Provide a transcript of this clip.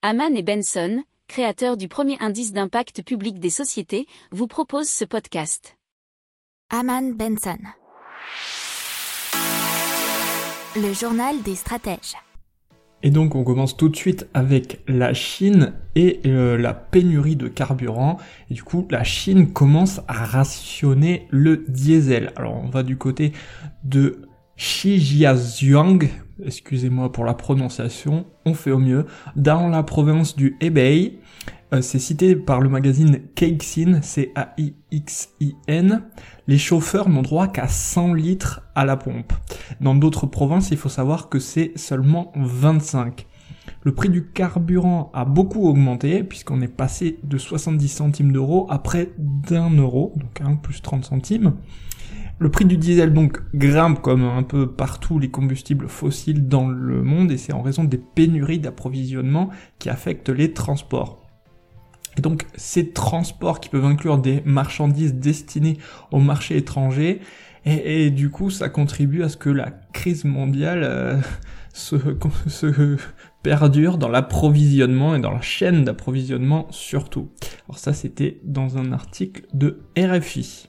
Haman et Benson, créateurs du premier indice d'impact public des sociétés, vous proposent ce podcast. Haman Benson. Le journal des stratèges. Et donc on commence tout de suite avec la Chine et euh, la pénurie de carburant. Et du coup la Chine commence à rationner le diesel. Alors on va du côté de Shijiazhuang, excusez-moi pour la prononciation, on fait au mieux, dans la province du Hebei. Euh, c'est cité par le magazine Caixin, C-A-I-X-I-N. Les chauffeurs n'ont droit qu'à 100 litres à la pompe. Dans d'autres provinces, il faut savoir que c'est seulement 25. Le prix du carburant a beaucoup augmenté puisqu'on est passé de 70 centimes d'euros à près d'un euro, donc un plus 30 centimes. Le prix du diesel donc grimpe comme un peu partout les combustibles fossiles dans le monde et c'est en raison des pénuries d'approvisionnement qui affectent les transports. Et donc ces transports qui peuvent inclure des marchandises destinées au marché étranger et, du coup ça contribue à ce que la crise mondiale euh, se, se perdure dans l'approvisionnement et dans la chaîne d'approvisionnement surtout. Alors ça c'était dans un article de RFI.